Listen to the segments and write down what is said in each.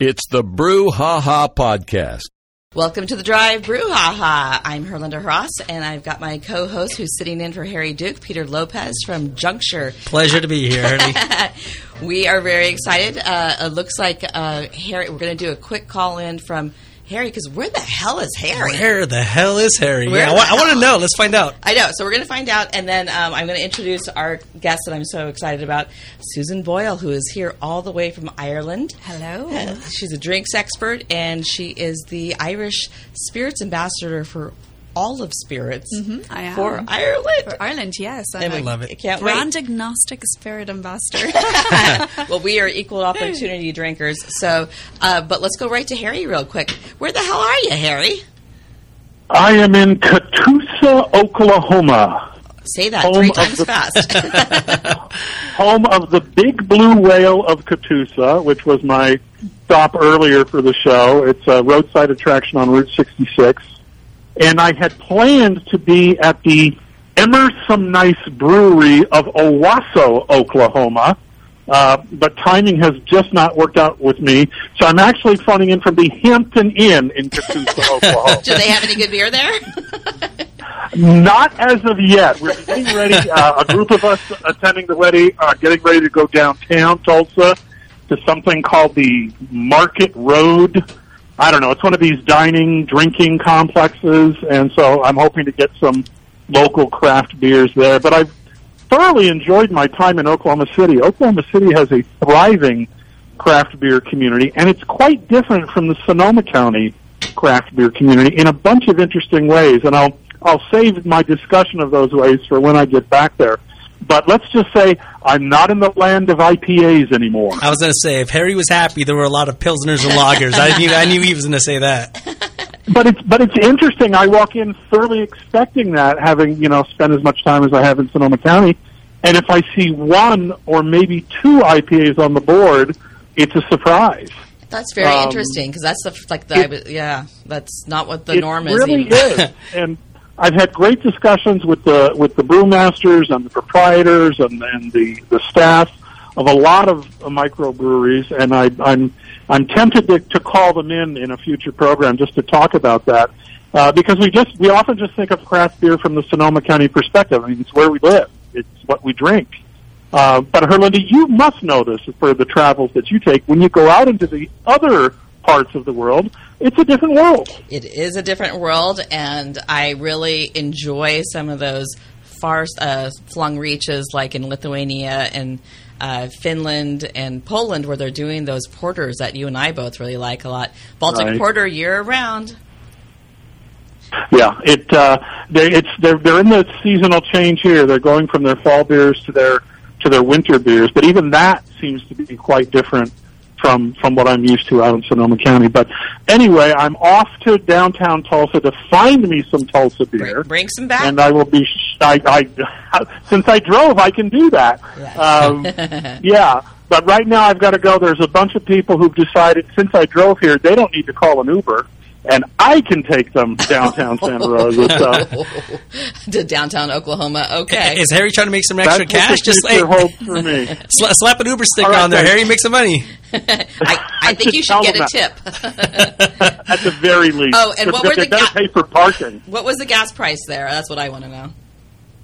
It's the Brew Ha Ha Podcast. Welcome to the Drive Brew Ha Ha. I'm Herlinda Ross, and I've got my co-host who's sitting in for Harry Duke, Peter Lopez from Juncture. Pleasure to be here, Harry. we are very excited. Uh, it looks like uh, Harry. We're going to do a quick call in from Harry because where the hell is Harry? Where the hell is Harry? Where yeah, I, I want to know. Let's find out. I know. So we're going to find out, and then um, I'm going to introduce our guest that I'm so excited about, Susan Boyle, who is here all the way from Ireland. Hello. Uh, she's a drinks expert, and she is the Irish Spirits Ambassador for Olive Spirits I am. for Ireland. For Ireland, yes. And I'm we a love it. Can't brand agnostic spirit ambassador. wait. well, we are equal opportunity drinkers. So, uh, but let's go right to Harry real quick. Where the hell are you, Harry? I am in Catoosa, Oklahoma, Say that Home three of times the- fast. home of the Big Blue Whale of Catoosa, which was my stop earlier for the show. It's a roadside attraction on Route 66. And I had planned to be at the Emerson Nice Brewery of Owasso, Oklahoma. Uh, but timing has just not worked out with me. So I'm actually phoning in from the Hampton Inn in Catoosa, Oklahoma. Do they have any good beer there? Not as of yet. We're getting ready. Uh, a group of us attending the wedding are getting ready to go downtown Tulsa to something called the Market Road. I don't know. It's one of these dining, drinking complexes, and so I'm hoping to get some local craft beers there. But I've thoroughly enjoyed my time in Oklahoma City. Oklahoma City has a thriving craft beer community, and it's quite different from the Sonoma County craft beer community in a bunch of interesting ways. And I'll I'll save my discussion of those ways for when I get back there. But let's just say I'm not in the land of IPAs anymore. I was going to say, if Harry was happy, there were a lot of pilsners and lagers. I knew, I knew he was going to say that. But it's but it's interesting. I walk in thoroughly expecting that, having you know spent as much time as I have in Sonoma County, and if I see one or maybe two IPAs on the board, it's a surprise. That's very Um, interesting because that's the like the it- yeah. That's not what the it norm is. really even. is. And I've had great discussions with the with the brewmasters and the proprietors and, and the the staff of a lot of microbreweries, and I, I'm I'm tempted to, to call them in in a future program just to talk about that. Uh, because we just we often just think of craft beer from the Sonoma County perspective. I mean, it's where we live. It's what we drink. Uh, but Herlinda, you must know this for the travels that you take. When you go out into the other parts of the world, it's a different world. It is a different world, and I really enjoy some of those far uh, flung reaches, like in Lithuania and uh, Finland and Poland, where they're doing those porters that you and I both really like a lot. Baltic Right. Porter year round. Yeah, it uh, they it's they're they're in the seasonal change here. They're going from their fall beers to their to their winter beers, but even that seems to be quite different from from what I'm used to out in Sonoma County. But anyway, I'm off to downtown Tulsa to find me some Tulsa beer, Bring, bring some back. and I will be. sh- I, I since I drove, I can do that. Um, yeah. But right now I've got to go. There's a bunch of people who've decided since I drove here, they don't need to call an Uber, and I can take them downtown Santa Rosa. So to downtown Oklahoma. Okay. Is Harry trying to make some extra what cash? Just like, holds for me. sla- slap an Uber stick All right, on there, thanks. Harry. Make some money. I, I think you should get a tip. At the very least. Oh, and what Because were the gotta ga- pay for parking? what was the gas price there? That's what I want to know.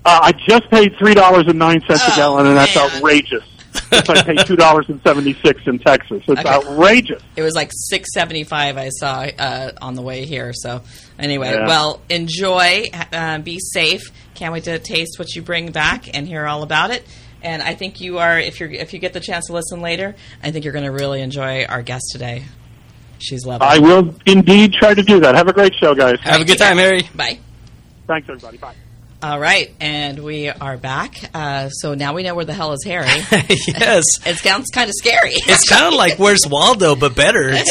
Uh, I just paid three dollars and nine cents Oh, a gallon, and that's man. outrageous. Since I paid two dollars and seventy six in Texas, it's Okay. outrageous. It was like six seventy five. I saw uh, on the way here. So anyway, Yeah. well, enjoy. Uh, be safe. Can't wait to taste what you bring back and hear all about it. And I think you are. If you are if you get the chance to listen later, I think you're going to really enjoy our guest today. She's lovely. I will indeed try to do that. Have a great show, guys. Have a good time, Harry. Bye. Thanks, everybody. Bye. All right, and we are back. Uh, so now we know where the hell is Harry. yes. it sounds kind of scary It's kind of like Where's Waldo, but better.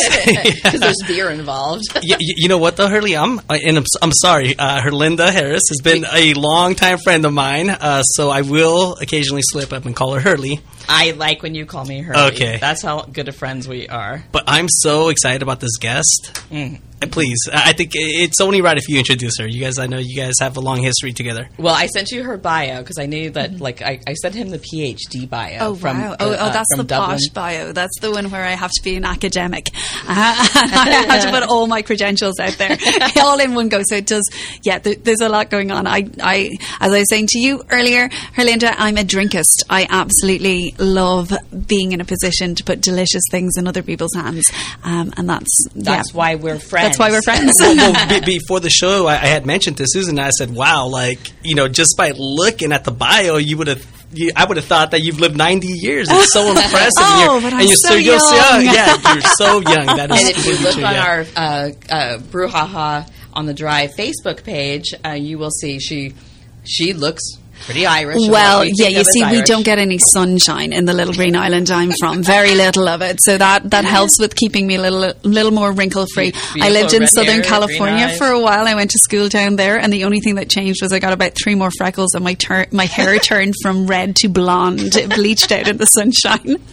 Because there's beer involved. you, you know what though, Hurley? I'm and I'm, I'm sorry. Uh, Herlinda Heras has been a longtime friend of mine, uh, so I will occasionally slip up and call her Hurley. I like when you call me Herbie. Okay. That's how good of friends we are. But I'm so excited about this guest. Mm. Uh, Please, I I think it's only right if you introduce her. You guys, I know you guys have a long history together. Well, I sent you her bio because I knew that, like, I, I sent him the PhD bio. Oh from, wow! uh, Oh, oh, uh, that's from the Dublin. posh bio. That's the one where I have to be an academic. Uh, I have to put all my credentials out there, all in one go. So it does. Yeah, there, there's a lot going on. I, I, as I was saying to you earlier, Herlinda, I'm a drinkist. I absolutely love being in a position to put delicious things in other people's hands, um, and that's That's yeah. why we're friends. That's why we're friends. well, well, be, before the show, I, I had mentioned to Susan. I said, "Wow, like you know, just by looking at the bio, you would have." You, I would have thought that you've lived 90 years. It's so impressive. Oh, and you're, but I'm and you're so you're young. Yeah, you're so young. That is And if you look true, on yeah. our uh, uh, Brouhaha on the Drive Facebook page, uh, you will see she she looks pretty Irish. Well, we yeah, you see, we don't get any sunshine in the little green island I'm from. Very little of it, so that that helps with keeping me a little little more wrinkle free. I lived in Southern hair, California for a while. I went to school down there, and the only thing that changed was I got about three more freckles, and my my hair turned from red to blonde. It bleached out in the sunshine.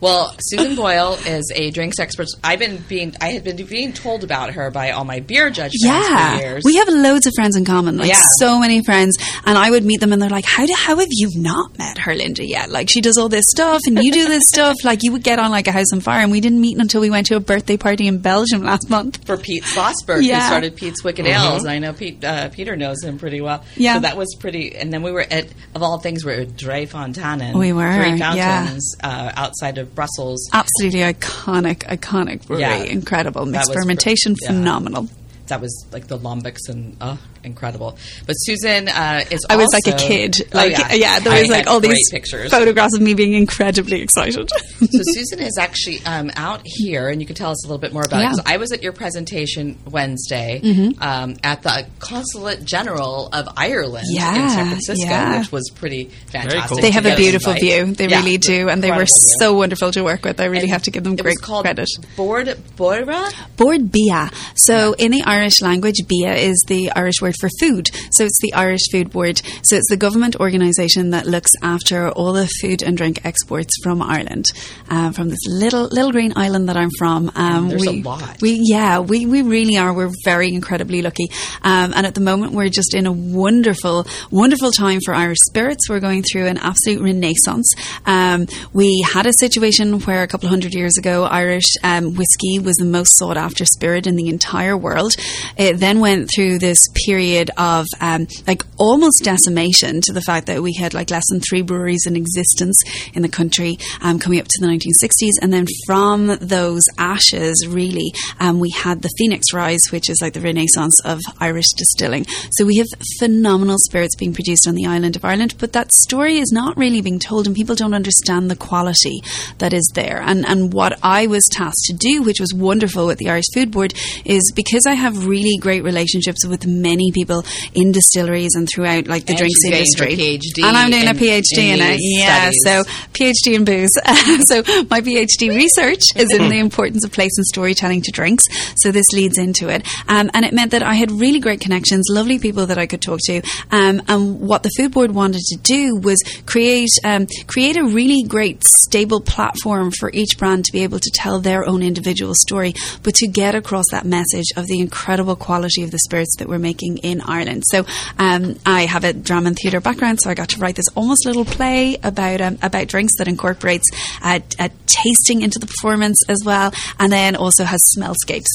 Well, Susan Boyle is a drinks expert. I've been being I had been being told about her by all my beer judge friends for Yeah, years. we have loads of friends in common, like Yeah. so many friends. And I would meet them, and they're like, "How do, how have you not met her, Linda? Yet? Like she does all this stuff, and you do this stuff. Like you would get on like a house on fire." And we didn't meet until we went to a birthday party in Belgium last month. for Pete Slosberg, Yeah. who started Pete's Wicked Ales. And I know Pete, uh, Peter knows him pretty well. Yeah. So that was pretty. And then we were at, of all things, we were at Drie Fonteinen. We were, Three yeah. Fountains uh, outside of Brussels. Absolutely iconic, iconic brewery. Yeah. Incredible. Mixed That was fermentation, pr- yeah. phenomenal. That was like the lambics and oh, incredible. But Susan uh, is. I was like a also- kid. Oh, Like yeah. there I was like all these pictures. photographs of me being incredibly excited. so Susan is actually um, out here, and you can tell us a little bit more about Yeah. Mm-hmm. it. 'cause I was at your presentation Wednesday um, at the Consulate General of Ireland in San Francisco, yeah. which was pretty fantastic. cool. they have a beautiful invited. view. They Yeah, really do, and they were incredible view. so wonderful to work with. I really And have to give them it great was called credit. Board Boira. Bord Bia. So in the Irish language, Bia is the Irish word for food. So it's the Irish Food Board. So it's the government organisation that looks after all the food and drink exports from Ireland, um, from this little little green island that I'm from. Um, there's a we, lot. We yeah, we we really are. We're very incredibly lucky. Um, and at the moment, we're just in a wonderful wonderful time for Irish spirits. We're going through an absolute renaissance. Um, we had a situation where a couple of hundred years ago, Irish um, whiskey was the most sought after spirit in the entire world. It then went through this period of um, like almost decimation to the fact that we had like less than three breweries in existence in the country um, coming up to the 1960s. And then from those ashes, really, um, we had the Phoenix Rise, which is like the renaissance of Irish distilling. So we have phenomenal spirits being produced on the island of Ireland, but that story is not really being told, and people don't understand the quality that is there. And and what I was tasked to do, which was wonderful with the Irish Food Board, is because I have really great relationships with many people in distilleries and throughout like the And drinks she's getting her industry. PhD and I'm doing in- a PhD in, in it. Yeah, so PhD in booze. so my PhD research is in the importance of place and storytelling to drinks. So this leads into it, um, and it meant that I had really great connections, lovely people that I could talk to. Um, and what the food board wanted to do was create um, create a really great stable platform for each brand to be able to tell their own individual story, but to get across that message of the incredible quality of the spirits that we're making in Ireland. So um, I have a drama and theatre background, so I got to write this almost little play about um, about drinks that incorporates a, a tasting into the performance as well, and then also has smellscapes.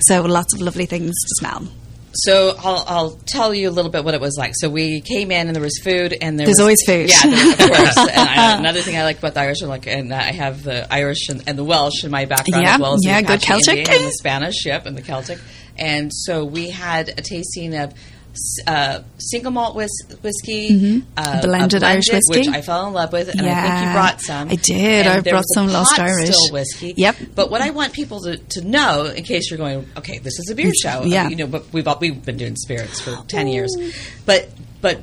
So lots of lovely things to smell. So I'll, I'll tell you a little bit what it was like. So we came in and there was food and there There's was, always food. Yeah, of course. and I, another thing I like about the Irish, are like, and I have the Irish and, and the Welsh in my background Yeah, as well as yeah, the good Celtic. And the Spanish, yep, and the Celtic. And so we had a tasting of uh, single malt whis- whiskey, uh, Mm-hmm. Blended Irish whiskey. which I fell in love with, and I think you brought some. I did. I brought some Lost pot Irish. still whiskey. Yep. But what I want people to, to know, in case you're going, okay, this is a beer show. Yeah. You know, but we've all, we've been doing spirits for ten years, but but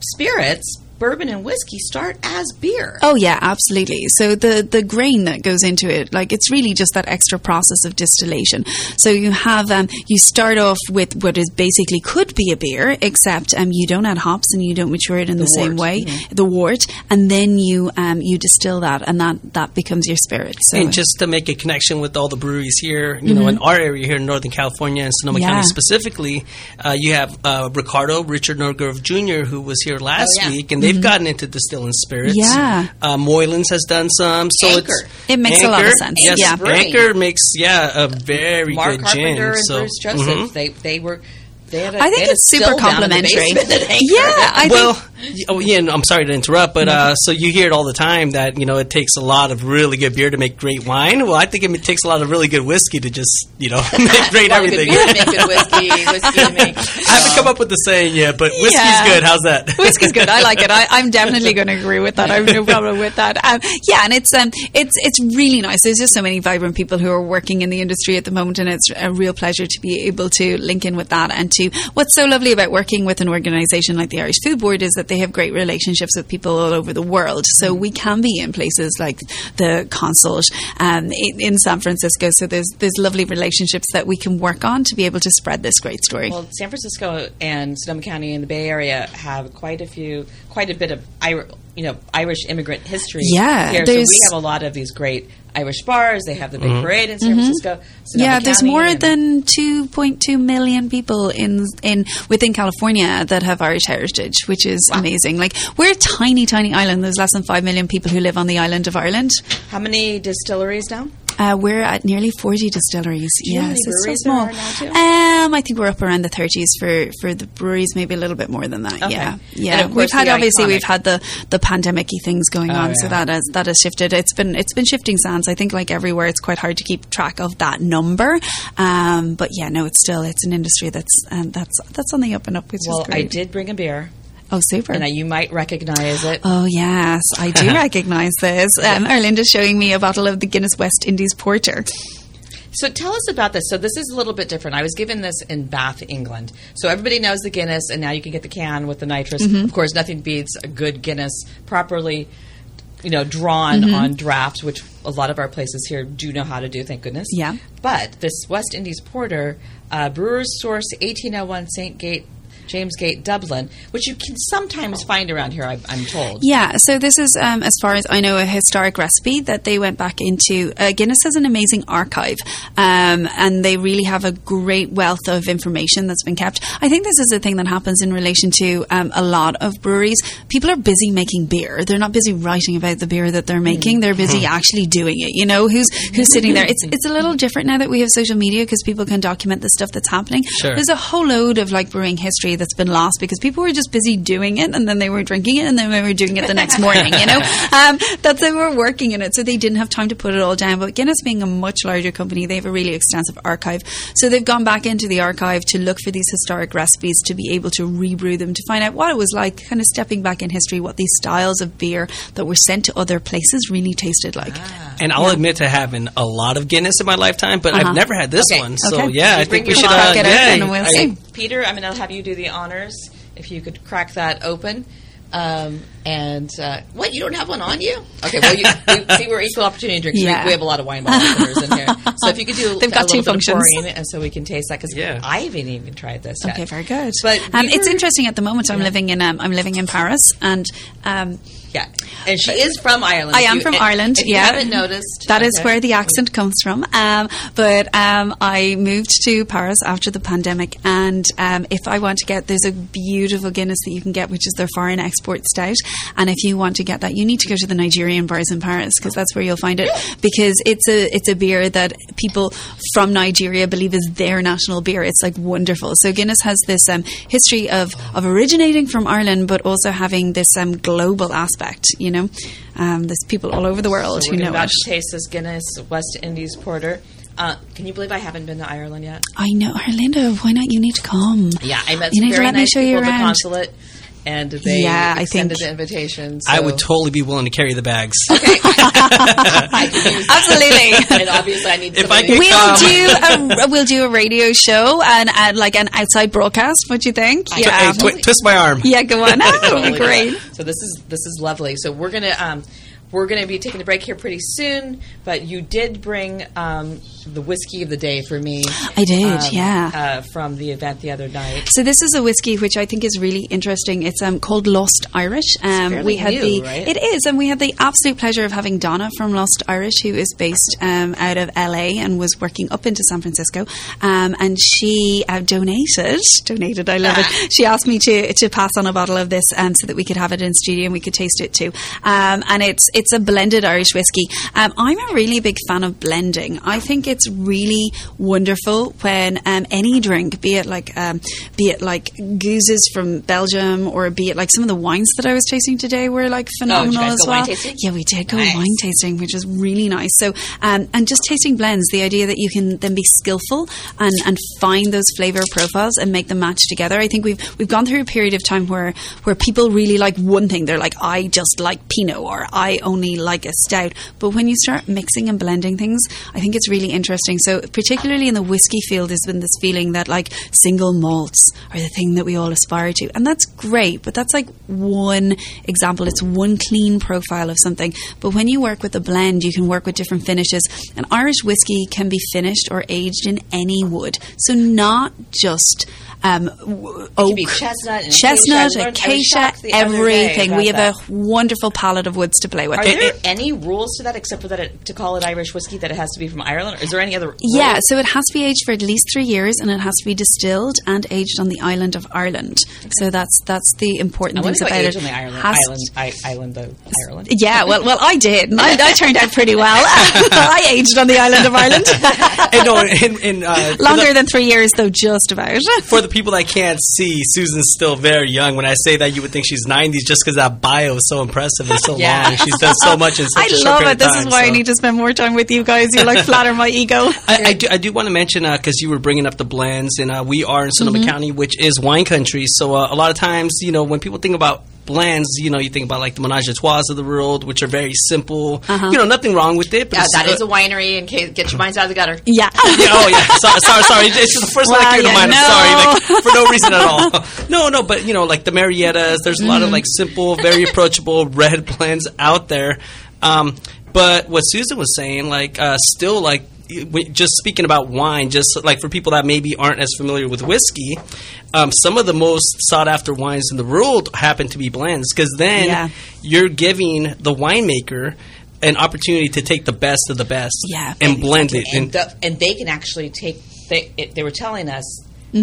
spirits bourbon and whiskey start as beer. Oh yeah, absolutely. So the the grain that goes into it, like it's really just that extra process of distillation. So you have um, you start off with what is basically could be a beer, except um, you don't add hops and you don't mature it in the, same wort. way, the wort, and then you um, you distill that, and that that becomes your spirit. So And just to make a connection with all the breweries here, you know, in our area here in Northern California and Sonoma Yeah. County specifically, uh, you have uh, Ricardo Richard Norgrove Jr., who was here last Oh, yeah. week, and they've gotten into distilling spirits. Yeah. uh, Moylan's has done some. So Anchor. it's It makes a lot of sense. Yes, Yeah. Brewing. Anchor makes yeah a very Mark good Carpenter gin. and so, Bruce Joseph, mhm. they they were. They had a, I they think had a it's super still down in the complimentary. basement at Anchor. Yeah, I well, think y- oh, yeah, I'm sorry to interrupt, but uh, so you hear it all the time that you know it takes a lot of really good beer to make great wine. Well, I think it takes a lot of really good whiskey to just you know make great Well, good everything. beer to make good whiskey, whiskey to make. I haven't come up with the saying yet, but whiskey's Yeah. good. How's that? Whiskey's good. I like it. I, I'm definitely going to agree with that. I have no problem with that. Um, yeah, and it's um, it's it's really nice. There's just so many vibrant people who are working in the industry at the moment, and it's a real pleasure to be able to link in with that. And to what's so lovely about working with an organisation like the Irish Food Board is that they have great relationships with people all over the world. So we can be in places like the Consult um, in, in San Francisco. So there's there's lovely relationships that we can work on to be able to spread this great story. Well, San Francisco and Sonoma County and the Bay Area have quite a few, quite a bit of Ir- you know Irish immigrant history. Yeah, here. so we have a lot of these great Irish bars. They have the big parade in San Francisco. Sonoma Mm-hmm. yeah, there's County more than 2.2 million people in in within California that have Irish heritage, which is amazing. Like we're a tiny, tiny island. There's less than five million people who live on the island of Ireland. how many distilleries now? Uh, we're at nearly 40 distilleries. you know how Yes, it's so small. there are now, too? Um, I think we're up around the 30s for, for the breweries, maybe a little bit more than that. Okay. Yeah, yeah. We've had obviously iconic- we've had the the pandemic-y things going on, so yeah. that has that has shifted. It's been it's been shifting sands. I think like everywhere, it's quite hard to keep track of that number. Um, but yeah, no, it's still it's an industry that's um, that's that's on the up and up, which Well, is I did bring a beer, Oh, super. and I, you might recognize it. Oh yes, I do recognise this. Um, Herlinda's showing me a bottle of the Guinness West Indies Porter. So tell us about this. So this is a little bit different. I was given this in Bath, England. So everybody knows the Guinness, and now you can get the can with the nitrous. Mm-hmm. Of course, nothing beats a good Guinness properly, you know, drawn Mm-hmm. on draft, which a lot of our places here do know how to do. Thank goodness. Yeah. But this West Indies Porter, uh, Brewers Source, 1801 St. Gate. James Gate, Dublin, which you can sometimes find around here, I, I'm told. Yeah, so this is, um, as far as I know, a historic recipe that they went back into. Uh, Guinness has an amazing archive, um, and they really have a great wealth of information that's been kept. I think this is a thing that happens in relation to um, a lot of breweries. People are busy making beer; they're not busy writing about the beer that they're making. They're busy actually doing it. You know, who's who's sitting there? It's it's a little different now that we have social media because people can document the stuff that's happening. Sure. There's a whole load of like brewing history that's been lost because people were just busy doing it and then they were drinking it and then they were doing it the next morning, you know? Um, that's they were working in it. So they didn't have time to put it all down. But Guinness being a much larger company, they have a really extensive archive. So they've gone back into the archive to look for these historic recipes to be able to rebrew them, to find out what it was like, kind of stepping back in history, what these styles of beer that were sent to other places really tasted like. And I'll admit to having a lot of Guinness in my lifetime, but Uh-huh. I've never had this Okay. one. So Okay. yeah, I think we should. bottle. Uh, Get it, yeah, and we'll I- see. Peter, I'm going to have you do the honors. If you could crack that open. Um, and uh, what? You don't have one on you? Okay. Well, you, we, see, we're equal opportunity drinkers. Yeah. We, we have a lot of wine bottle openers in here. So if you could do They've got a two functions. pouring, and so we can taste that because Yeah. I haven't even tried this yet. Okay, very good. But um, we it's interesting at the moment. I'm living in um, I'm living in Paris, and um, Yeah, and she is from Ireland. I am you- from Ireland. If yeah, you haven't noticed, that is okay. where the accent comes from. Um, but um, I moved to Paris after the pandemic, and um, if I want to get, there's a beautiful Guinness that you can get, which is their foreign export stout. And if you want to get that, you need to go to the Nigerian bars in Paris because that's where you'll find it. Because it's a it's a beer that people from Nigeria believe is their national beer. It's like wonderful. So Guinness has this um, history of of originating from Ireland, but also having this um, global aspect. You know, um, there's people all over the world So who know about it. to taste this Guinness West Indies Porter. Uh, can you believe I haven't been to Ireland yet? I know, Orlando. Why not? You need to come. Yeah, I met You some very nice show people you at the consulate, and they Yeah, I extended think- the invitation. I would totally be willing to carry the bags. I could use that. Absolutely. and obviously, I need If I somebody- could- We'll do a we'll do a radio show and, and like an outside broadcast. What do you think? Tw- hey, twi- twist my arm. yeah, go on. That would Totally be do great. So this is this is lovely. So we're gonna um, we're gonna be taking a break here pretty soon. But you did bring um, the whiskey of the day for me. I did, um, yeah. uh, from the event the other night. So this is a whiskey which I think is really interesting. It's um, called Lost Irish. Um, we had new, the right? it is, and we had the absolute pleasure of having Donna from Lost Irish, who is based um, out of LA and was working up into San Francisco. Um, and she uh, donated, donated. I love it. She asked me to to pass on a bottle of this so that we could have it in studio and we could taste it too. Um, and it's it's a blended Irish whiskey. Um, I'm a really big fan of blending. I think it's really wonderful when um, any drink, be it like um, be it like gueuzes from Belgium or be it like some of the wines that I was tasting today were like phenomenal guys as well. Yeah, we did go Nice. wine tasting, which is really nice. So, um, and just tasting blends, the idea that you can then be skillful and, and find those flavor profiles and make them match together. I think we've we've gone through a period of time where where people really like one thing. They're like, I just like Pinot or I only like a stout. But when you start mixing and blending things, I think it's really interesting. So, particularly in the whiskey field, there's been this feeling that like single malts are the thing that we all aspire to, and that's great. But that's like one example. It's one clean profile of something. But when you work with a blend, you can work with different finishes. And Irish whiskey can be finished or aged in any wood. So not just um, oak, chestnut chestnut, acacia. I learned- I was acacia, shocked the other day everything. We have about a wonderful palette of woods to play with. Are there any rules to that except for that it, to call it Irish whiskey that it has to be from Ireland? Or is there any other? Yeah, so it has to be aged for at least three years, and it has to be distilled and aged on the island of Ireland. So that's that's the important I wonder things about age it. on the Ireland, Has island, I, island though, Ireland. Yeah, well, well, I did. I, I turned out pretty well. I aged on the island of Ireland. And no, in, in, uh, Longer the- than three years, though, just about. For the people that can't see, Susan's still very young. When I say that, you would think she's 90s just because that bio is so impressive and so Yeah. long. She's done so much in such I a short love it. This is why I need to spend more time with you guys. You like flatter my ego. I, I do, I do want to mention because you were bringing up the blends, and uh, we are in Sonoma Mm-hmm. County, which is wine country. So uh, a lot of times, you know, when people think about blends, you know, you think about like the Menage a Trois of the world, which are very simple. Uh-huh. You know, nothing wrong with it. But Yeah, it's, that uh, is a winery. In case, get your minds out of the gutter. Yeah. yeah, oh yeah. Sorry, sorry, sorry. It's just the first one Well, that came to mind. know. I'm sorry, like for no reason at all. No, no, but you know, like the Mariettas. There's a lot of like simple, very approachable red blends out there. Um, but what Susan was saying, like, uh, still like. W- Just speaking about wine, just like for people that maybe aren't as familiar with whiskey, um, some of the most sought after wines in the world happen to be blends because then Yeah. you're giving the winemaker an opportunity to take the best of the best Yeah, and blend it. and, the, and they can actually take. They it, they were telling us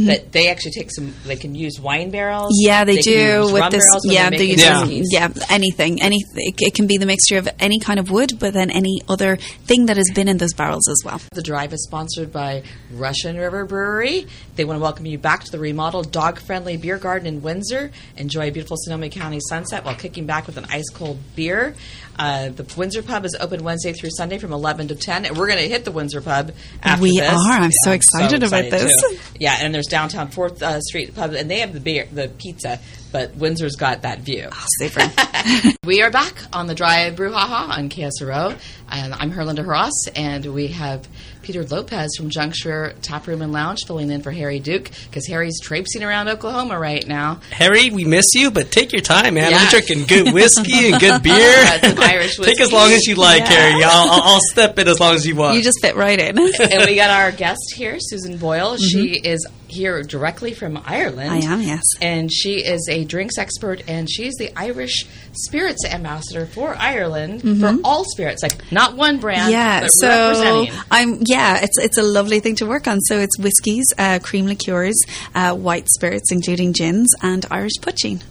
that they actually take some. They can use wine barrels. Mm-hmm. Yeah, they, can do with this. barrels Yeah, they use Yeah. yeah anything. Any it, it can be the mixture of any kind of wood, but then any other thing that has been in those barrels as well. The drive is sponsored by Russian River Brewery. They want to welcome you back to the remodeled dog friendly beer garden in Windsor. Enjoy a beautiful Sonoma County sunset while kicking back with an ice cold beer. Uh, the Windsor Pub is open Wednesday through Sunday from 11 to 10, and we're going to hit the Windsor Pub after We this. are. I'm so excited about this. too. Yeah, and there's downtown Fourth uh, Street Pub, and they have the beer, the pizza, but Windsor's got that view. Super. We are back on the Drive Brouhaha on KSRO. And I'm Herlinda Heras, and we have Peter Lopez from Juncture Tap Room and Lounge filling in for Harry Duke because Harry's traipsing around Oklahoma right now. Harry, we miss you, but take your time, man. Yeah. I'm drinking good whiskey and good beer. Oh, that's some Irish take as long as you like, Yeah. Harry. I'll, I'll, I'll step in as long as you want. you just fit right in. and we got our guest here, Susan Boyle. She mm-hmm. is here directly from Ireland. I am, yes. And she is a drinks expert, and she's the Irish spirits ambassador for Ireland for all spirits, like not one brand, Yeah, so. I'm yeah, it's it's a lovely thing to work on. So it's whiskies, uh, cream liqueurs, uh, white spirits, including gins, and Irish poitín.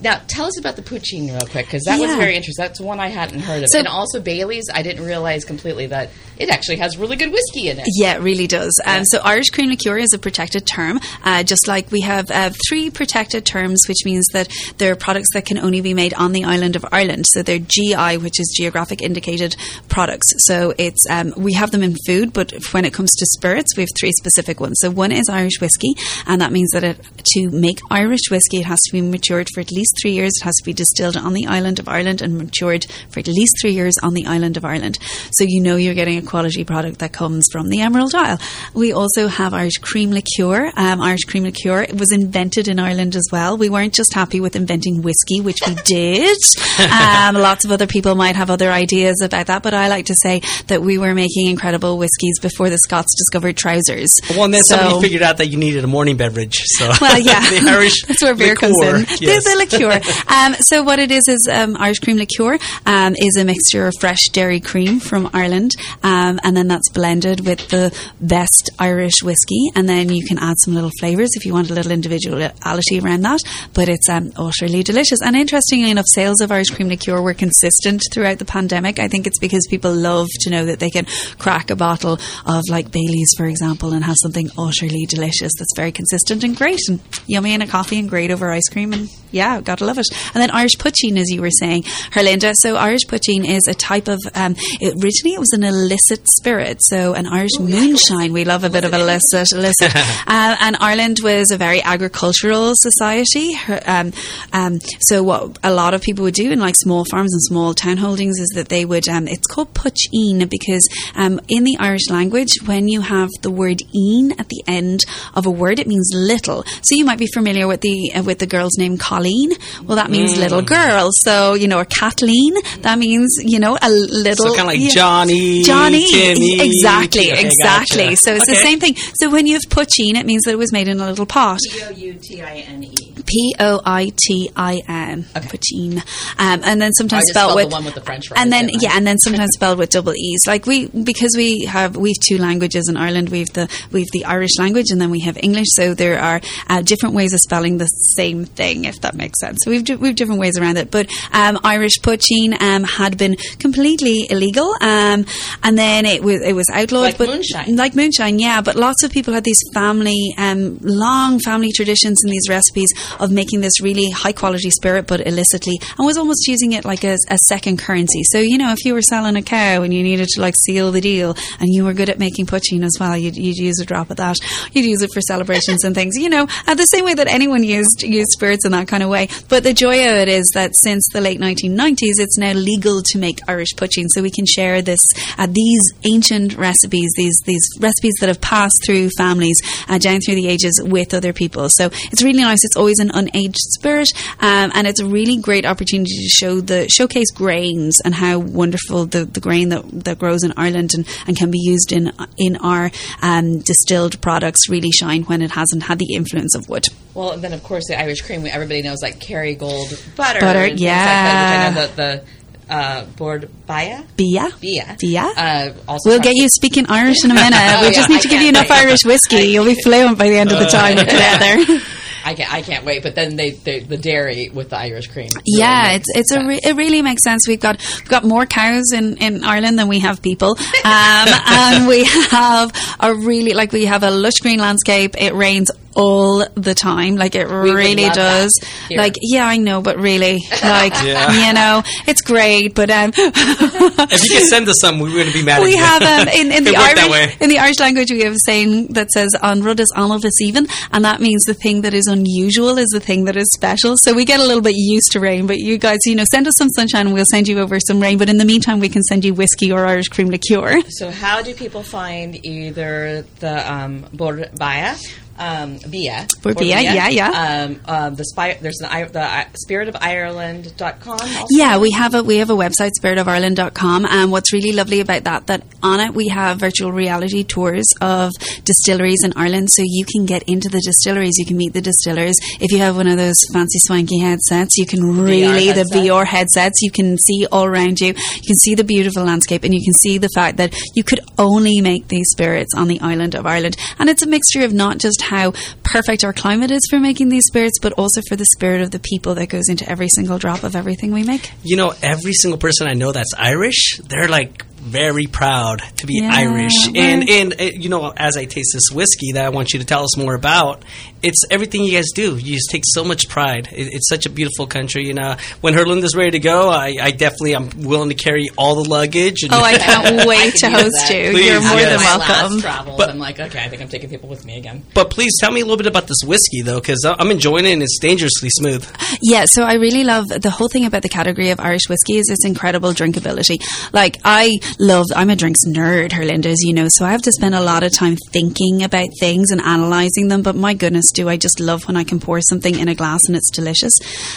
Now, tell us about the poutine real quick, because that was very interesting. That's one I hadn't heard of. So- and also Bailey's, I didn't realize completely that it actually has really good whiskey in it. Yeah, it really does. Um, so Irish cream liqueur is a protected term, uh, just like we have uh, three protected terms, which means that there are products that can only be made on the island of Ireland. So they're GI, which is geographic indicated products. So it's um, we have them in food, but when it comes to spirits, we have three specific ones. So one is Irish whiskey, and that means that it, to make Irish whiskey, it has to be matured for at least least three years. It has to be distilled on the island of Ireland and matured for at least three years on the island of Ireland. So you know you're getting a quality product that comes from the Emerald Isle. We also have Irish cream liqueur. Um, Irish cream liqueur it was invented in Ireland as well. We weren't just happy with inventing whiskey, which we did. um, lots of other people might have other ideas about that, but I like to say that we were making incredible whiskies before the Scots discovered trousers. Well, and then So- somebody figured out that you needed a morning beverage. So well, yeah, the Irish that's where beer comes in. Yes. The, the liqueur. Um, so what it is is um, Irish cream liqueur um, is a mixture of fresh dairy cream from Ireland, um, and then that's blended with the best Irish whiskey, and then you can add some little flavors if you want a little individuality around that. But it's um, utterly delicious. And interestingly enough, sales of Irish cream liqueur were consistent throughout the pandemic. I think it's because people love to know that they can crack a bottle of like Bailey's, for example, and have something utterly delicious that's very consistent and great and yummy in a coffee and great over ice cream. And yeah, gotta love it. And then Irish poitín, as you were saying, Herlinda. So Irish poitín is a type of. Um, it, originally, it was an illicit spirit, so an Irish moonshine. We love a bit of illicit, illicit. uh, and Ireland was a very agricultural society. Her, um, um, so what a lot of people would do in like small farms and small town holdings is that they would. Um, it's called poitín because um, in the Irish language, when you have the word "een" at the end of a word, it means little. So you might be familiar with the uh, with the girl's name Colleen. Well, that means little girl. So you know, or Kathleen. That means you know a little. So kind of like yeah. Johnny, Johnny, Timmy. exactly, Okay, exactly. gotcha. So it's the same thing. So when you have poitín, it means that it was made in a little pot. P O U T I N E. P O I T I N, poitín, um, and then sometimes I just spelled spelled with the one with the French and then yeah, and then sometimes spelled with double e's. Like we because we have we've two languages in Ireland. We've the we've the Irish language, and then we have English. So there are uh, different ways of spelling the same thing, if that makes sense. So we've we've different ways around it. But um, Irish poitín um, had been completely illegal, um, and then it was it was outlawed. Like but moonshine. like moonshine, yeah. But lots of people had these family, um, long family traditions and these recipes of making this really high quality spirit, but illicitly, and was almost using it like a, a second currency. So you know, if you were selling a cow and you needed to like seal the deal, and you were good at making poitín as well, you'd, you'd use a drop of that. You'd use it for celebrations and things. You know, uh, the same way that anyone used used spirits in that kind of way. But the joy of it is that since the late 1990s, it's now legal to make Irish poitín, so we can share this uh, these ancient recipes, these these recipes that have passed through families uh, down through the ages with other people. So it's really nice. It's always an unaged spirit, um, and it's a really great opportunity to show the showcase grains and how wonderful the, the grain that, that grows in Ireland and, and can be used in in our um, distilled products really shine when it hasn't had the influence of wood. Well, then of course the Irish cream. Everybody knows like Kerrygold butter. Butter, yeah. Like that, which I know the, the uh, board baya. Bia. Bia. Bia. Uh, also We'll get you speaking Irish in a minute. we Oh, just yeah, need to I give you enough wait. Irish whiskey. You'll be fluent by the end of the time we're together. I can't. I can't wait. But then they, they the dairy with the Irish cream. really Yeah, it's it's a re- it really makes sense. We've got we've got more cows in, in Ireland than we have people, um, and we have a really like we have a lush green landscape. It rains all the time, like it would really does. Like yeah, I know, but really, like Yeah. you know, it's great. But um, If you could send us some, we wouldn't be mad we you. have um, in, in the worked that way. Irish in the Irish language we have a saying that says "an rud is anal is even," and that means the thing that is unusual is the thing that is special. So we get a little bit used to rain, but you guys, you know, send us some sunshine, and we'll send you over some rain. But in the meantime, we can send you whiskey or Irish cream liqueur. So how do people find either the um, Borbaya, um, Bia, Bord Bia, yeah, yeah. Um, um, the spy, there's an I- the I- spiritofIreland.com. Also. Yeah, we have a we have a website spiritofIreland.com and what's really lovely about that that on it we have virtual reality tours of distilleries in Ireland so you can get into the distilleries, you can meet the distillers. If you have one of those fancy swanky headsets, you can really the. VR headsets, you can see all around you. You can see the beautiful landscape and you can see the fact that you could only make these spirits on the island of Ireland. And it's a mixture of not just how perfect our climate is for making these spirits, but also for the spirit of the people that goes into every single drop of everything we make. You know, every single person I know that's Irish, they're like very proud to be Yeah, Irish. And and uh, you know, as I taste this whiskey that I want you to tell us more about, it's everything you guys do. You just take so much pride. It, it's such a beautiful country. And uh, when Herlinda's ready to go, I, I definitely am willing to carry all the luggage. And Oh, I can't wait to host you. Please, You're more yes. than welcome. last travels, But- I'm like, okay, I think I'm taking people with me again. But please tell me a little bit about this whiskey, though, because I'm enjoying it and it's dangerously smooth. Yeah, so I really love the whole thing about the category of Irish whiskey is its incredible drinkability. Like I love, I'm a drinks nerd, Herlinda, as you know, so I have to spend a lot of time thinking about things and analysing them. But my goodness, do I just love when I can pour something in a glass and it's delicious.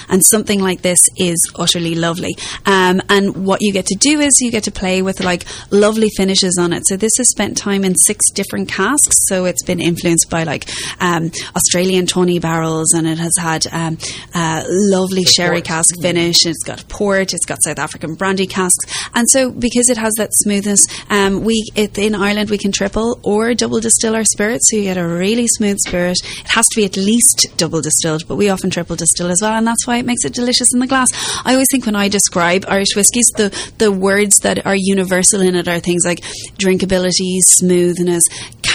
And something like this is utterly lovely. Um, and what you get to do is you get to play with like lovely finishes on it. So this has spent time in six different casks. So it's been influenced by like um, Australian tawny barrels, and it has had um, uh, lovely sherry port. cask finish. It's got port. It's got South African brandy casks, and so because it has that smoothness, um, we it, in Ireland we can triple or double distill our spirits, so you get a really smooth spirit. It has to be at least double distilled, but we often triple distill as well, and that's why it makes it delicious in the glass. I always think when I describe Irish whiskies, the the words that are universal in it are things like drinkability, smoothness,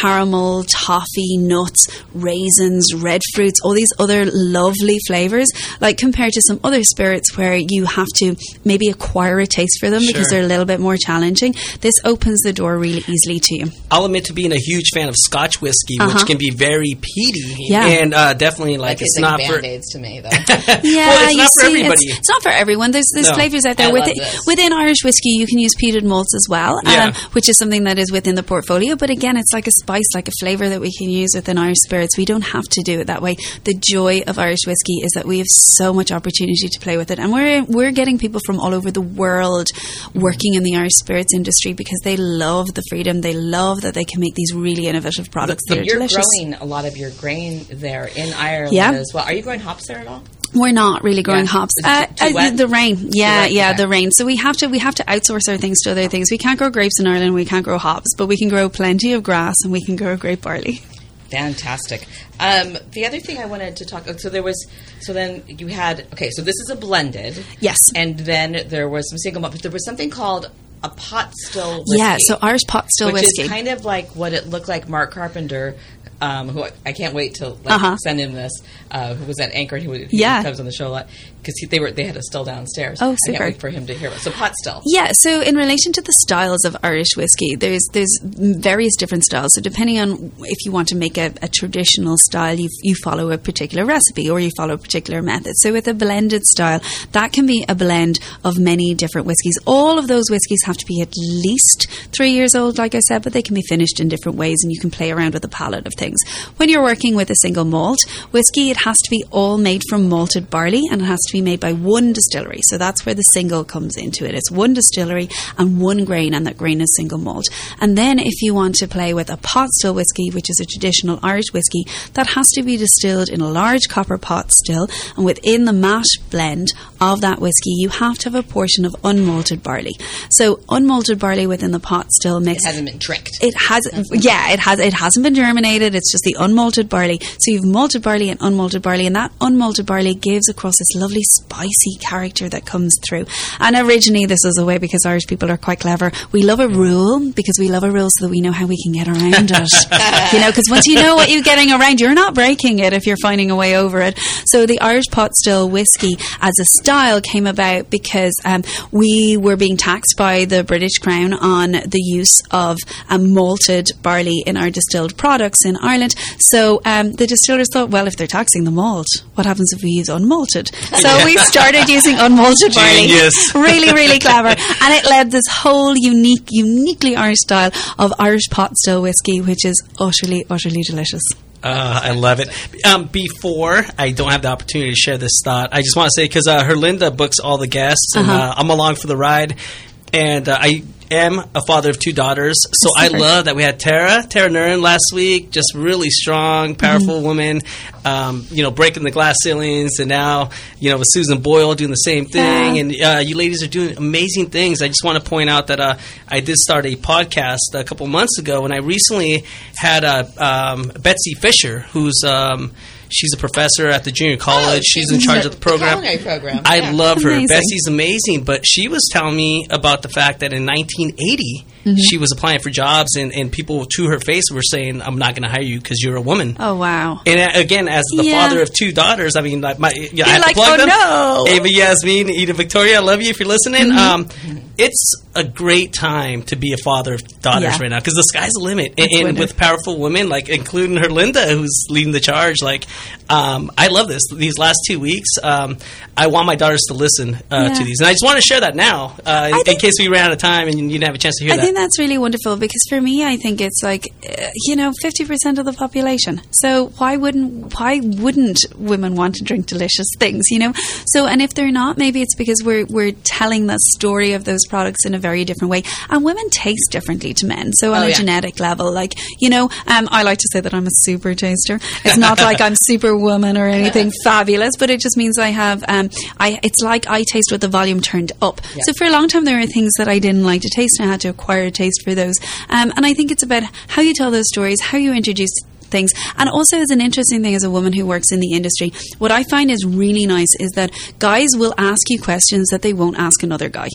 caramel, toffee, nuts, raisins, red fruits, all these other lovely flavors. Like compared to some other spirits where you have to maybe acquire a taste for them because they're a little bit more challenging. This opens the door really easily to you. I'll admit to being a huge fan of Scotch whiskey, Uh-huh. which can be very peaty. Yeah. And uh, definitely, like, Like it's it's like not for. band-aids to me, though. Yeah, Well, it's you not for see, everybody. It's, it's not for everyone. There's there's No. flavors out there I with love within Irish whiskey. You can use peated malts as well, Yeah. um, which is something that is within the portfolio. But again, it's like a spice, like a flavor that we can use within Irish spirits. We don't have to do it that way. The joy of Irish whiskey is that we have so much opportunity to play with it, and we're we're getting people from all over the world working in the Irish spirits industry because they love the freedom. They love that they can make these really innovative products that are You're delicious. growing a lot of your grain there in Ireland Yeah. as well. Are you growing hops there at all? We're not really growing Yeah. hops. Uh, uh, the rain, yeah, wet? yeah, Okay. the rain. So we have to we have to outsource our things to other things. We can't grow grapes in Ireland. We can't grow hops, but we can grow plenty of grass and we can grow grape barley. Fantastic. Um, the other thing I wanted to talk. So there was. So then you had. Okay, so this is a blended. Yes. And then there was some single malt, but there was something called a pot still. Whiskey, Yeah, so ours pot still which whiskey. is kind of like what it looked like. Mark Carpenter. Um, who I, I can't wait to like, Uh-huh. send him this. Uh, who was at Anchor? He, he Yeah. comes on the show a lot because they were they had a still downstairs. Oh, I can't wait for him to hear it. So pot still. Yeah, so in relation to the styles of Irish whiskey, there's there's various different styles. So depending on if you want to make a, a traditional style, you you follow a particular recipe or you follow a particular method. So with a blended style, that can be a blend of many different whiskies. All of those whiskies have to be at least three years old, like I said, but they can be finished in different ways, and you can play around with the palette of things. When you're working with a single malt whiskey, it has to be all made from malted barley, and it has to be made by one distillery. So that's where the single comes into it. It's one distillery and one grain, and that grain is single malt. And then if you want to play with a pot still whiskey, which is a traditional Irish whiskey, that has to be distilled in a large copper pot still, and within the mash blend of that whiskey, you have to have a portion of unmalted barley. So unmalted barley within the pot still mix It hasn't been tricked. it has, yeah, it has. It hasn't been germinated. It's just the unmalted barley. So you've malted barley and unmalted barley, and that unmalted barley gives across this lovely spicy character that comes through. And originally, this was a way because Irish people are quite clever. We love a rule because we love a rule so that we know how we can get around it. you know, because once you know what you're getting around, you're not breaking it if you're finding a way over it. So the Irish pot still whiskey as a style came about because um, we were being taxed by the British Crown on the use of um, malted barley in our distilled products in Ireland. So um, the distillers thought, well, if they're taxing the malt, what happens if we use unmalted? So we started using unmalted barley. Genius. really, really clever. And it led this whole unique, uniquely Irish style of Irish pot still whiskey, which is utterly, utterly delicious. Uh, I love it. Um, before I don't have the opportunity to share this thought, I just want to say because uh, Herlinda books all the guests, and Uh-huh. uh, I'm along for the ride. And uh, I am a father of two daughters, so I love that we had Tara, Tara Nurin last week. Just really strong, powerful Mm-hmm. woman. Um, you know, breaking the glass ceilings, and now you know with Susan Boyle doing the same thing. Yeah. And uh, you ladies are doing amazing things. I just want to point out that uh, I did start a podcast a couple months ago, and I recently had uh, um, Betsy Fisher, who's um, She's a professor at the junior college. Oh, she's in charge of the program. culinary program. I yeah. love her. Amazing. Bessie's amazing, but she was telling me about the fact that in 1980 Mm-hmm. she was applying for jobs, and, and people to her face were saying, "I'm not going to hire you because you're a woman." Oh wow. And uh, again, as the Yeah. father of two daughters, I mean, like my, yeah, I have like, to plug "Oh, them. no." Ava Yasmin, Eda Victoria, I love you if you're listening. Mm-hmm. Um, it's a great time to be a father of daughters Yeah. right now because the sky's the limit, and, and with powerful women like including Herlinda, who's leading the charge. Like, um, I love this. These last two weeks, um, I want my daughters to listen uh, Yeah. to these, and I just want to share that now uh, in, in case we ran out of time and you didn't have a chance to hear that. I that. think that's really wonderful because for me, I think it's like uh, you know, fifty percent of the population. So why wouldn't why wouldn't women want to drink delicious things? You know. So and if they're not, maybe it's because we're we're telling the story of those products in a very different way. And women taste differently to men. So on Oh, a yeah. genetic level, like you know, um, I like to say that I'm a super taster. It's not like I'm superwoman or anything fabulous, but it just means I have. Um, I it's like I taste with the volume turned up. So for a long time, there were things that I didn't like to taste, and I had to acquire a taste for those. Um, and I think it's about how you tell those stories, how you introduce things. And also, as an interesting thing as a woman who works in the industry, what I find is really nice is that guys will ask you questions that they won't ask another guy.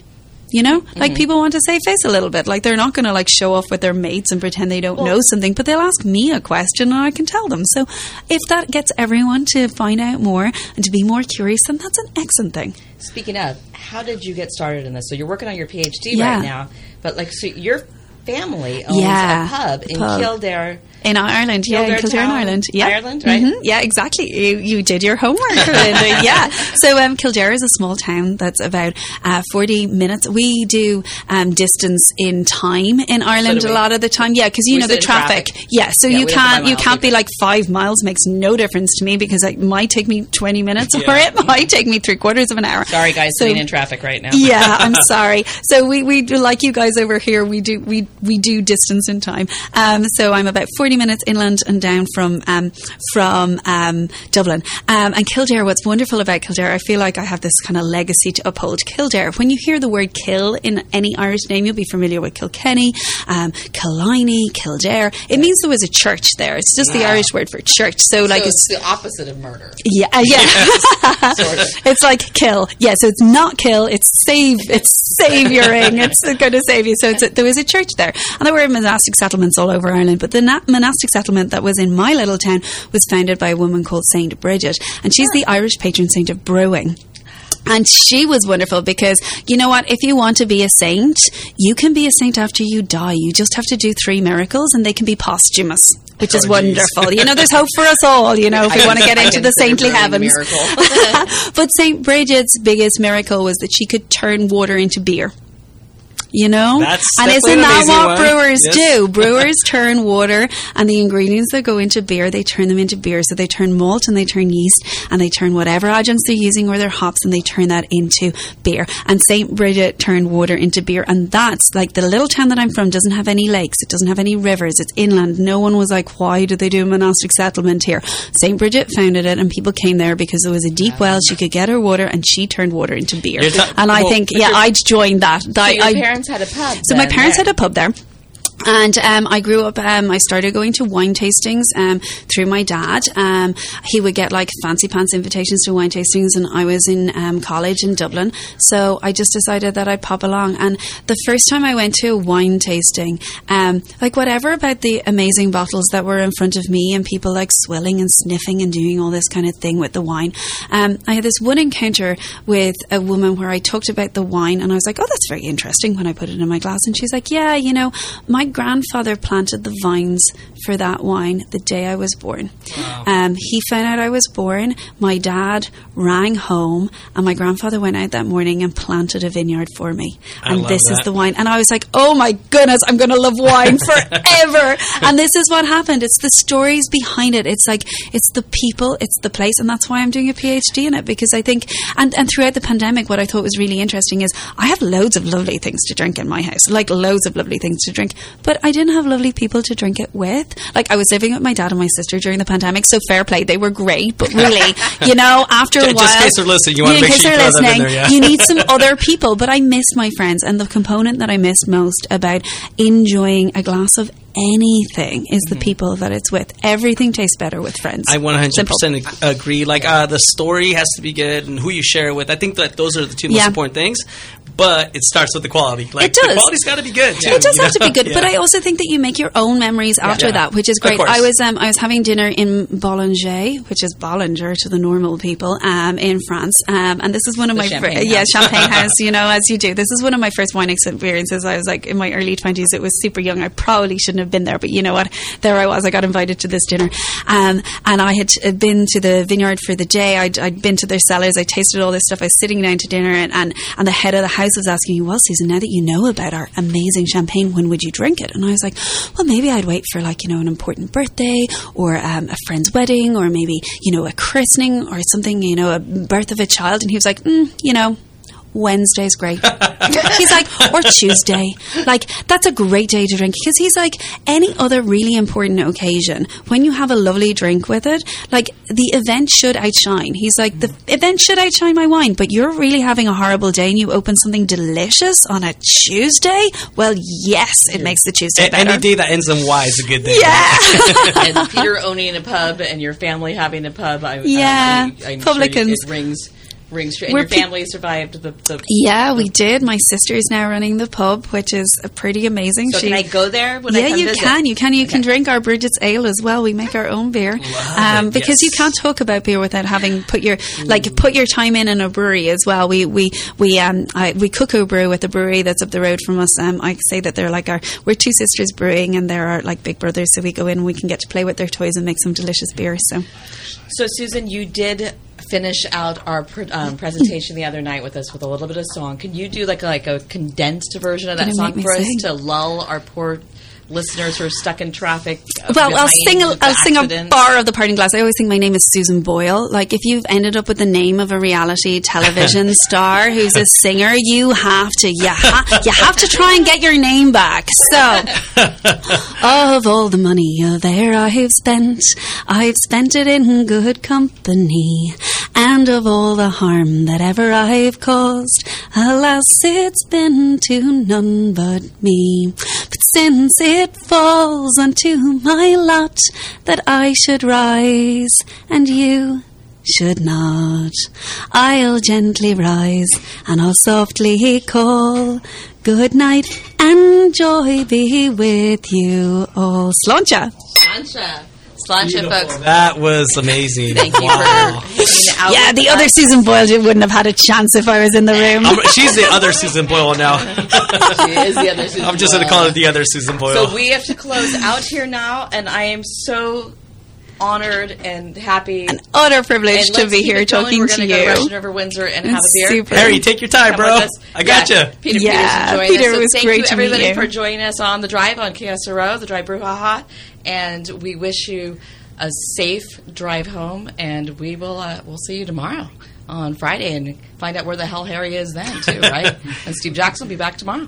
You know, like mm-hmm. people want to save face a little bit. Like they're not going to like show off with their mates and pretend they don't know something, but they'll ask me a question and I can tell them. So if that gets everyone to find out more and to be more curious, then that's an excellent thing. Speaking of, how did you get started in this? So you're working on your PhD Yeah. right now, but like, so your family owns Yeah, a pub in pub. Kildare. In Ireland, yeah, in Kildare Kildare, in Ireland, yeah, Ireland, right? Mhm, Yeah, exactly. You, you did your homework, Linda. yeah. So um, Kildare is a small town that's about uh, forty minutes. We do um, distance in time in Ireland do a lot of the time. Yeah, because you We know the traffic. traffic. Yeah, so Yeah, you we have to buy can't you can't be like five miles makes no difference to me because it might take me twenty minutes, or it might take me three quarters of an hour. Sorry, guys, So- sitting in traffic right now. yeah, I'm sorry. So we, we do like you guys over here. We do we we do distance in time. Um, so I'm about 40 minutes inland and down from um, from um, Dublin. Um, and Kildare. What's wonderful about Kildare, I feel like I have this kind of legacy to uphold. Kildare. When you hear the word Kill in any Irish name, you'll be familiar with Kilkenny, um, Killiney, Kildare. It means there was a church there. It's just the Irish word for church. So like it's it's the opposite of murder. yeah, uh, yeah. Sort of. it's like kill. Yeah, so it's not kill. It's save. It's savioring. it's going to save you. So it's a, there was a church there, and there were monastic settlements all over Ireland. But the na- monastic settlement that was in my little town was founded by a woman called Saint Bridget, and she's the Irish patron saint of brewing. And she was wonderful because you know what? If you want to be a saint, you can be a saint after you die. You just have to do three miracles, and they can be posthumous, which is Oh, geez. wonderful. You know, there's hope for us all. You know, if we want to get into the saintly heavens. but St. Bridget's biggest miracle was that she could turn water into beer. You know? That's and isn't that what one. brewers Yes. do? Brewers turn water and the ingredients that go into beer, they turn them into beer. So they turn malt and they turn yeast and they turn whatever adjuncts they're using or their hops and they turn that into beer. And St. Bridget turned water into beer. And that's like the little town that I'm from doesn't have any lakes. It doesn't have any rivers. It's inland. No one was like, why do they do a monastic settlement here? St. Bridget founded it and people came there because there was a deep well. She could get her water and she turned water into beer. And I well, think, yeah, I'd join that. So your I- parents had a pub. so my parents there. had a pub there. And um, I grew up. Um, I started going to wine tastings um, through my dad. Um, he would get like fancy pants invitations to wine tastings, and I was in um, college in Dublin. So I just decided that I'd pop along. And the first time I went to a wine tasting, um, like whatever about the amazing bottles that were in front of me, and people like swilling and sniffing and doing all this kind of thing with the wine. I had this one encounter with a woman where I talked about the wine, and I was like, "Oh, that's very interesting." When I put it in my glass, and she's like, "Yeah, you know, my grandfather planted the vines for that wine the day I was born. Um, he found out I was born. My dad rang home, and my grandfather went out that morning and planted a vineyard for me. I and this is the wine. And I was like, oh my goodness, I'm going to love wine forever. and this is what happened. It's the stories behind it. It's like, it's the people, it's the place. And that's why I'm doing a PhD in it because I think, and, and throughout the pandemic, what I thought was really interesting is I have loads of lovely things to drink in my house, like loads of lovely things to drink. But I didn't have lovely people to drink it with. Like I was living with my dad and my sister during the pandemic, so fair play, they were great. But really, you know, after a Just in while, case they're listening, you wanna in make sure you they're throw them in there, yeah. you need some other people. But I miss my friends, and the component that I missed most about enjoying a glass of anything is the people that it's with. Everything tastes better with friends. Mm-hmm. I 100% Simple. agree. Like uh, the story has to be good and who you share it with. I think that those are the two most Yeah. important things. But it starts with the quality. Like It does. the quality's got to be good too. It does you have to be know? good, but I also think that you make your own memories after Yeah. that, which is great. course. I was um, I was having dinner in Bollinger, which is Bollinger to the normal people, um, in France, um, and this is one of The my fir- champagne yeah house. champagne house. You know, as you do. This is one of my first wine experiences. I was like in my early twenties. It was super young. I probably shouldn't have been there, but you know what? There I was. I got invited to this dinner, um, and I had uh, been to the vineyard for the day. I'd, I'd been to their cellars. I tasted all this stuff. I was sitting down to dinner, and, and and the head of the house was asking me, "Well, Susan, now that you know about our amazing champagne, when would you drink it?" And I was like, "Well, maybe I'd wait for like you know an important birthday or um, a friend's wedding or maybe you know a christening or something, you know, a birth of a child." And he was like, mm, "You know." Wednesday's great. he's like, or Tuesday. Like, that's a great day to drink because he's like, any other really important occasion, when you have a lovely drink with it, like, the event should outshine. He's like, the event should outshine my wine, but you're really having a horrible day and you open something delicious on a Tuesday? Well, yes, it makes the Tuesday A- better. any day that ends in Y is a good day. yeah. and Peter owning a pub and your family having a pub. I, Yeah, I, I'm publicans. Sure it rings, rings true. And We're your pe- family survived the. the Yeah, we did. My sister is now running the pub, which is pretty amazing. so She- can I go there? When I yeah, you visit? can. You can. You can drink our Bridget's Ale as well. We make our own beer um, because you can't talk about beer without having put your like put your time in in a brewery as well. We we we um I, we cook a brew with a brewery that's up the road from us. Um, I say that they're like our we're two sisters brewing and they're our like big brothers. So we go in and we can get to play with their toys and make some delicious beer. So So, Susan, you did finish out our pr- um, presentation the other night with us with a little bit of song. Can you do like a, like a condensed version of that song for us sing. to lull our poor listeners who are stuck in traffic? uh, Well, I'll sing. A, I'll sing a bar of the parting glass. I always think my name is Susan Boyle. Like if you've ended up with the name of a reality television star who's a singer, you have to. You, ha- you have to try and get your name back. So, of all the money of air I've spent, I've spent it in good company, and of all the harm that ever I've caused, alas, it's been to none but me. But since it falls unto my lot that I should rise and you should not, I'll gently rise and I'll softly call. Good night and joy be with you all. Sláinte. Sláinte. Sláinte, folks. That was amazing. Thank you Wow. for hanging out. Yeah, with the us. other Susan Boyle wouldn't have had a chance if I was in the room. I'm- she's the other Susan Boyle now. She is the other Susan I'm just going to call it the other Susan Boyle. So we have to close out here now, and I am so honored and happy. An utter privilege to be here it going. talking We're to gonna Go to you. Russian River Windsor and have a beer. Super. Harry, take your time, Come bro. I got Yeah, you. Peter Yeah, Peterson joined Peter, us. So was thank great you to meet everybody you. for joining us on the drive on KSRO, the Drive Brouhaha, and we wish you a safe drive home. And we will uh, we'll see you tomorrow on Friday and find out where the hell Harry is then too, right? and Steve Jackson will be back tomorrow.